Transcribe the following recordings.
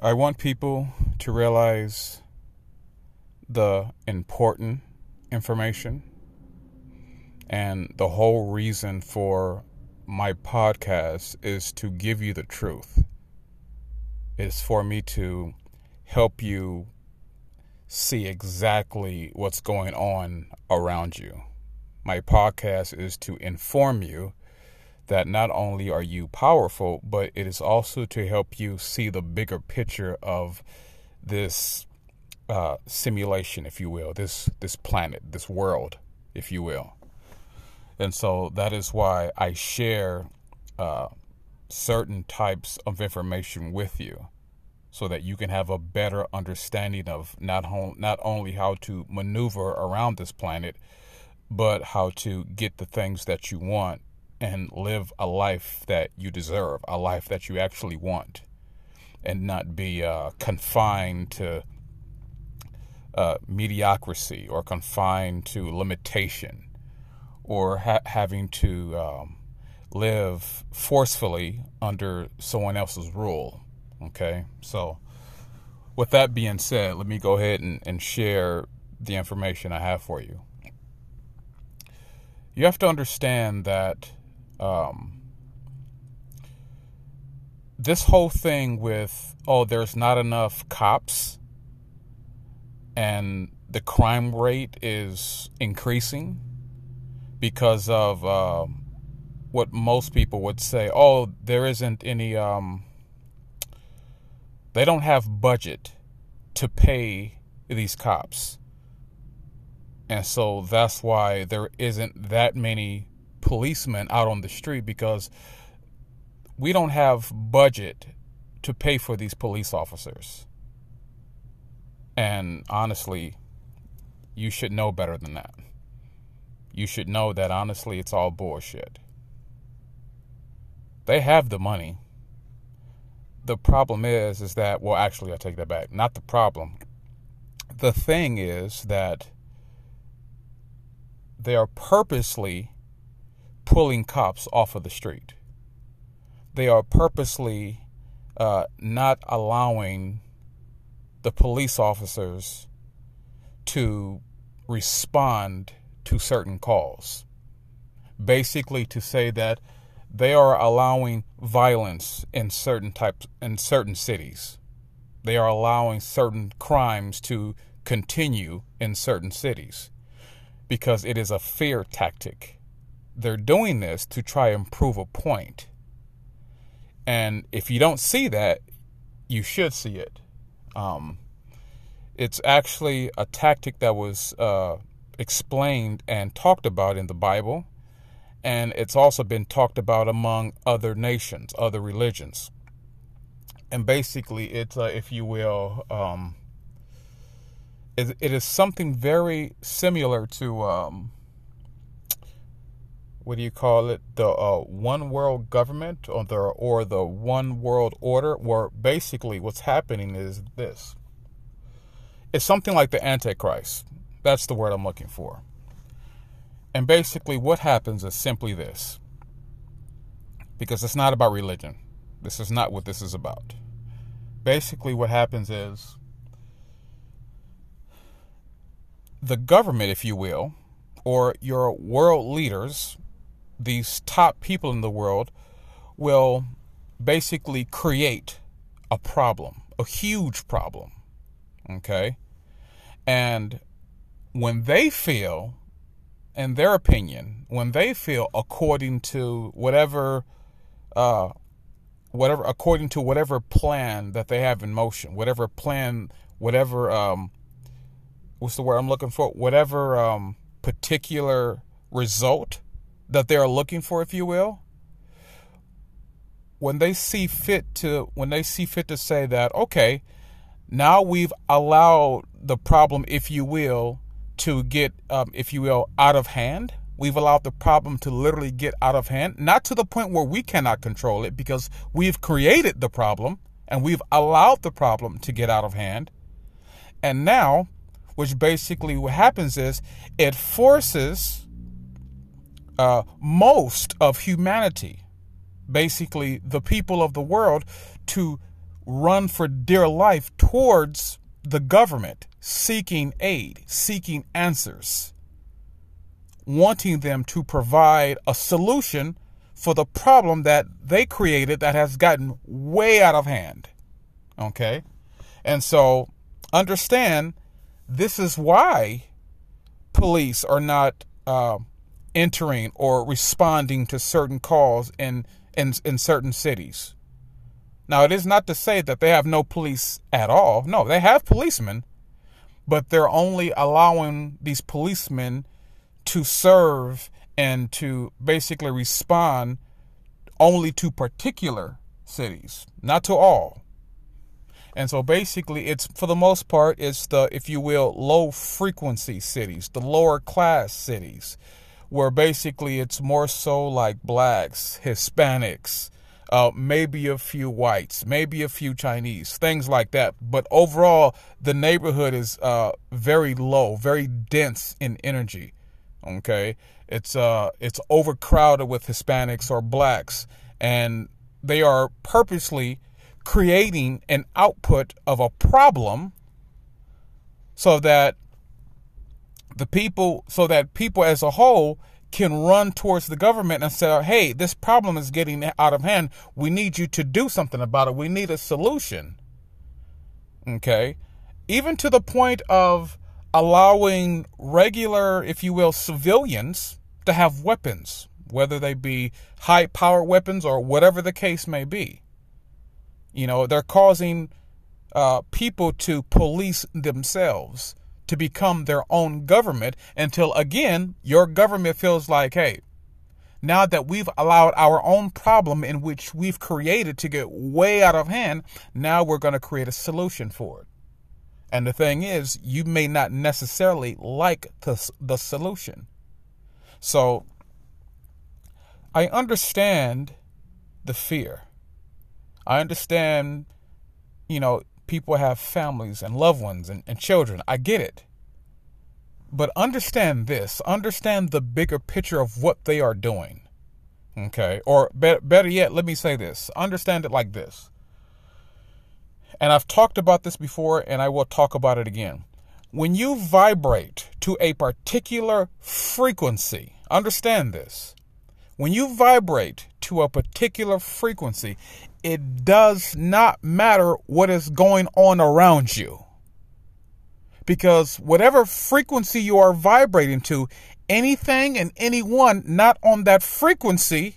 I want people to realize the important information and the whole reason for my podcast is to give you the truth. It's for me to help you see exactly what's going on around you. My podcast is to inform you that not only are you powerful, but it is also to help you see the bigger picture of this uh, simulation, if you will, this this planet, this world, if you will. And so that is why I share uh, certain types of information with you, so that you can have a better understanding of not not only how to maneuver around this planet, but how to get the things that you want and live a life that you deserve, a life that you actually want, and not be uh, confined to uh, mediocrity or confined to limitation or ha- having to um, live forcefully under someone else's rule. Okay, so with that being said, let me go ahead and, and share the information I have for you. You have to understand that um, this whole thing with oh there's not enough cops and the crime rate is increasing because of uh, what most people would say oh there isn't any um, they don't have budget to pay these cops. And so that's why there isn't that many policemen out on the street because we don't have budget to pay for these police officers. And honestly, you should know better than that. You should know that honestly, it's all bullshit. They have the money. The problem is, is that, well, actually, I take that back. Not the problem. The thing is that they are purposely pulling cops off of the street. They are purposely uh, not allowing the police officers to respond to certain calls. Basically, to say that they are allowing violence in certain types in certain cities. They are allowing certain crimes to continue in certain cities because it is a fear tactic they're doing this to try and prove a point. And if you don't see that, you should see it. Um, it's actually a tactic that was uh, explained and talked about in the Bible, and it's also been talked about among other nations, other religions. And basically, it's, uh, if you will, um, it, it is something very similar to um, what do you call it the uh, one world government or the or the one world order where basically what's happening is this. It's something like the antichrist. That's the word i'm looking for. And basically what happens is simply this. Because it's not about religion. This is not what this is about. Basically what happens is the government if you will or your world leaders these top people in the world will basically create a problem, a huge problem. Okay? And when they feel, in their opinion, when they feel according to whatever, uh, whatever, according to whatever plan that they have in motion, whatever plan, whatever, um, what's the word I'm looking for? Whatever um, particular result that they are looking for, if you will, when they see fit to when they see fit to say that, okay, now we've allowed the problem, if you will, to get, um, if you will, out of hand. We've allowed the problem to literally get out of hand, not to the point where we cannot control it because we've created the problem and we've allowed the problem to get out of hand. And now, which basically what happens is it forces uh, most of humanity, basically the people of the world, to run for dear life towards the government, seeking aid, seeking answers, wanting them to provide a solution for the problem that they created that has gotten way out of hand. Okay? And so understand this is why police are not uh, entering or responding to certain calls in, in, in certain cities. Now, it is not to say that they have no police at all. No, they have policemen, but they're only allowing these policemen to serve and to basically respond only to particular cities, not to all. And so basically, it's for the most part, it's the, if you will, low frequency cities, the lower class cities, where basically it's more so like blacks, Hispanics, uh, maybe a few whites, maybe a few Chinese, things like that. But overall, the neighborhood is uh, very low, very dense in energy. Okay, it's uh, it's overcrowded with Hispanics or blacks, and they are purposely creating an output of a problem so that the people so that people as a whole can run towards the government and say hey this problem is getting out of hand. We need you to do something about it. We need a solution. Okay? Even to the point of allowing regular if you will civilians to have weapons whether they be high power weapons or whatever the case may be. You know, they're causing uh, people to police themselves, to become their own government until, again, your government feels like, hey, now that we've allowed our own problem in which we've created to get way out of hand, now we're going to create a solution for it. And the thing is, you may not necessarily like the, the solution. So I understand the fear. I understand, you know, people have families and loved ones and, and children. I get it. But understand this understand the bigger picture of what they are doing. Okay. Or be- better yet, let me say this understand it like this. And I've talked about this before and I will talk about it again. When you vibrate to a particular frequency, understand this. When you vibrate to a particular frequency, it does not matter what is going on around you. Because whatever frequency you are vibrating to, anything and anyone not on that frequency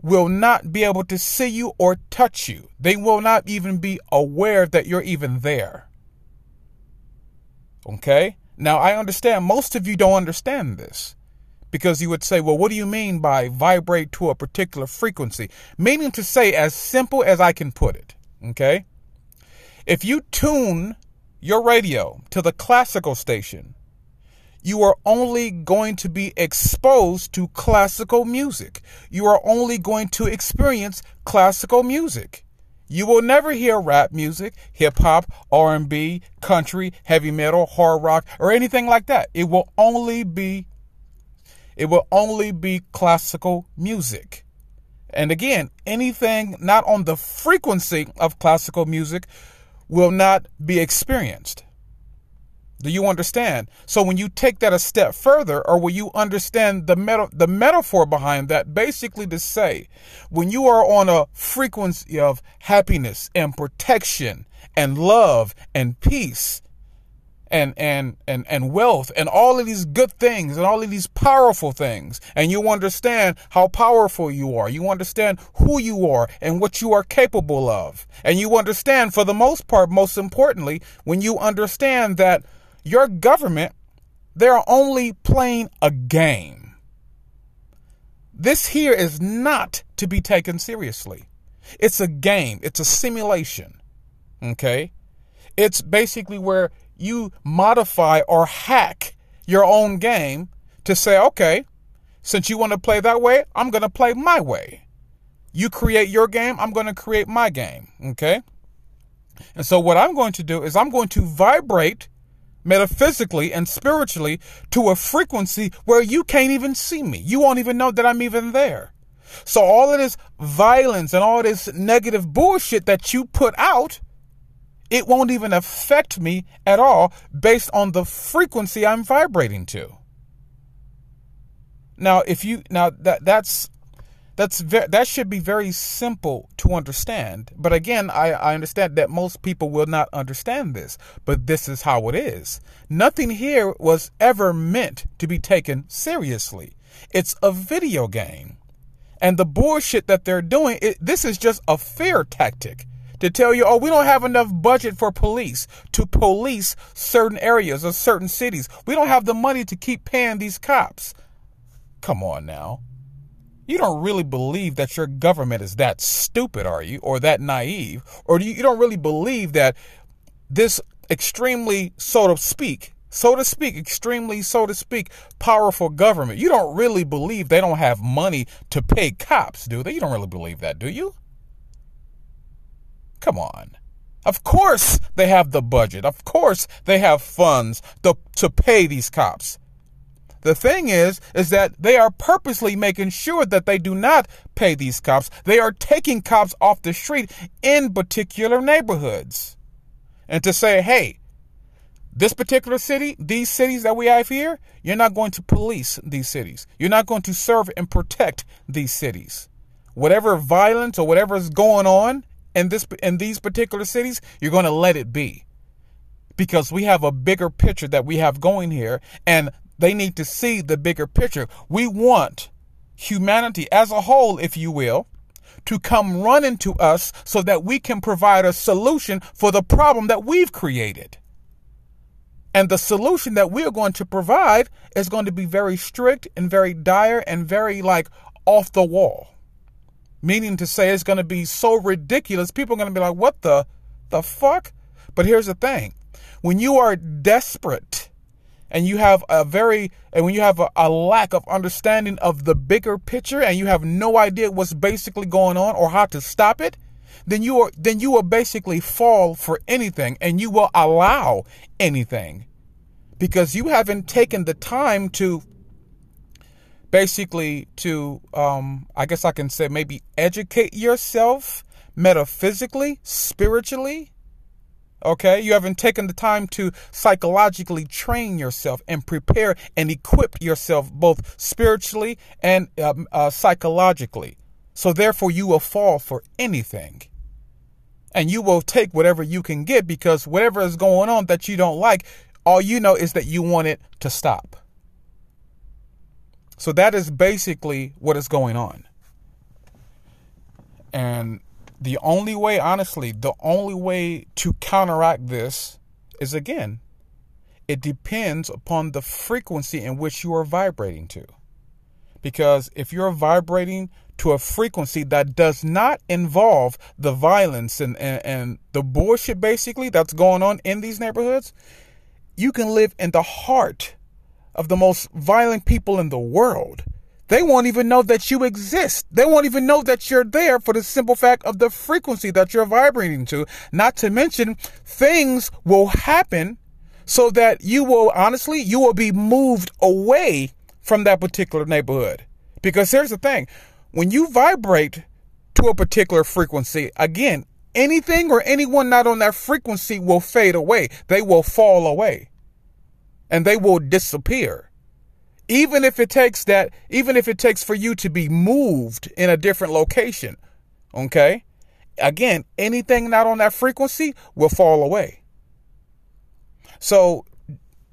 will not be able to see you or touch you. They will not even be aware that you're even there. Okay? Now, I understand most of you don't understand this because you would say, well, what do you mean by vibrate to a particular frequency? Meaning to say, as simple as I can put it, okay? If you tune your radio to the classical station, you are only going to be exposed to classical music. You are only going to experience classical music. You will never hear rap music, hip hop, R&B, country, heavy metal, hard rock, or anything like that. It will only be it will only be classical music. And again, anything not on the frequency of classical music will not be experienced. Do you understand? So when you take that a step further, or will you understand the meta- the metaphor behind that, basically to say, when you are on a frequency of happiness and protection and love and peace, and and and and wealth and all of these good things and all of these powerful things. And you understand how powerful you are. You understand who you are and what you are capable of. And you understand for the most part most importantly when you understand that your government they're only playing a game. This here is not to be taken seriously. It's a game. It's a simulation. Okay? It's basically where you modify or hack your own game to say, okay, since you want to play that way, I'm going to play my way. You create your game, I'm going to create my game. Okay? And so, what I'm going to do is I'm going to vibrate metaphysically and spiritually to a frequency where you can't even see me. You won't even know that I'm even there. So all of this violence and all this negative bullshit that you put out, it won't even affect me at all based on the frequency I'm vibrating to. Now, if you now that that's that's ve- that should be very simple to understand. But again, I, I understand that most people will not understand this. But this is how it is. Nothing here was ever meant to be taken seriously. It's a video game. And the bullshit that they're doing, it, this is just a fear tactic to tell you, oh, we don't have enough budget for police to police certain areas or certain cities. We don't have the money to keep paying these cops. Come on now. You don't really believe that your government is that stupid, are you? Or that naive? Or do you, you don't really believe that this extremely, so to speak, so to speak, extremely, so to speak, powerful government, you don't really believe they don't have money to pay cops, do they? You don't really believe that, do you? Come on. Of course they have the budget. Of course they have funds to, to pay these cops. The thing is, is that they are purposely making sure that they do not pay these cops. They are taking cops off the street in particular neighborhoods. And to say, hey, this particular city, these cities that we have here, you're not going to police these cities. You're not going to serve and protect these cities. Whatever violence or whatever is going on in this in these particular cities, you're going to let it be. Because we have a bigger picture that we have going here and they need to see the bigger picture. We want humanity as a whole, if you will, to come running to us so that we can provide a solution for the problem that we've created. And the solution that we're going to provide is going to be very strict and very dire and very like off the wall. Meaning to say it's going to be so ridiculous, people are going to be like, what the, the fuck? But here's the thing when you are desperate and you have a very and when you have a, a, lack of understanding of the bigger picture and you have no idea what's basically going on or how to stop it then you are then you will basically fall for anything and you will allow anything because you haven't taken the time to basically to um i guess i can say maybe educate yourself metaphysically spiritually Okay, you haven't taken the time to psychologically train yourself and prepare and equip yourself both spiritually and um, uh, psychologically. So, therefore, you will fall for anything. And you will take whatever you can get because whatever is going on that you don't like, all you know is that you want it to stop. So, that is basically what is going on. And the only way, honestly, the only way to counteract this is again, it depends upon the frequency in which you are vibrating to. Because if you're vibrating to a frequency that does not involve the violence and, and, and the bullshit basically that's going on in these neighborhoods, you can live in the heart of the most violent people in the world they won't even know that you exist. They won't even know that you're there for the simple fact of the frequency that you're vibrating to. Not to mention, things will happen so that you will, honestly, you will be moved away from that particular neighborhood. Because here's the thing when you vibrate to a particular frequency, again, anything or anyone not on that frequency will fade away. They will fall away and they will disappear. Even if it takes that even if it takes for you to be moved in a different location okay? Again anything not on that frequency will fall away. So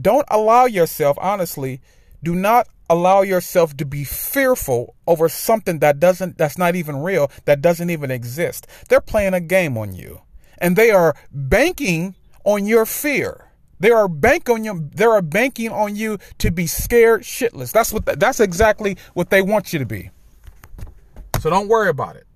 don't allow yourself honestly do not allow yourself to be fearful over something that doesn't that's not even real that doesn't even exist. They're playing a game on you and they are banking on your fear they are bank on you. They are banking on you to be scared shitless. That's what. that's exactly what they want you to be. So don't worry about it.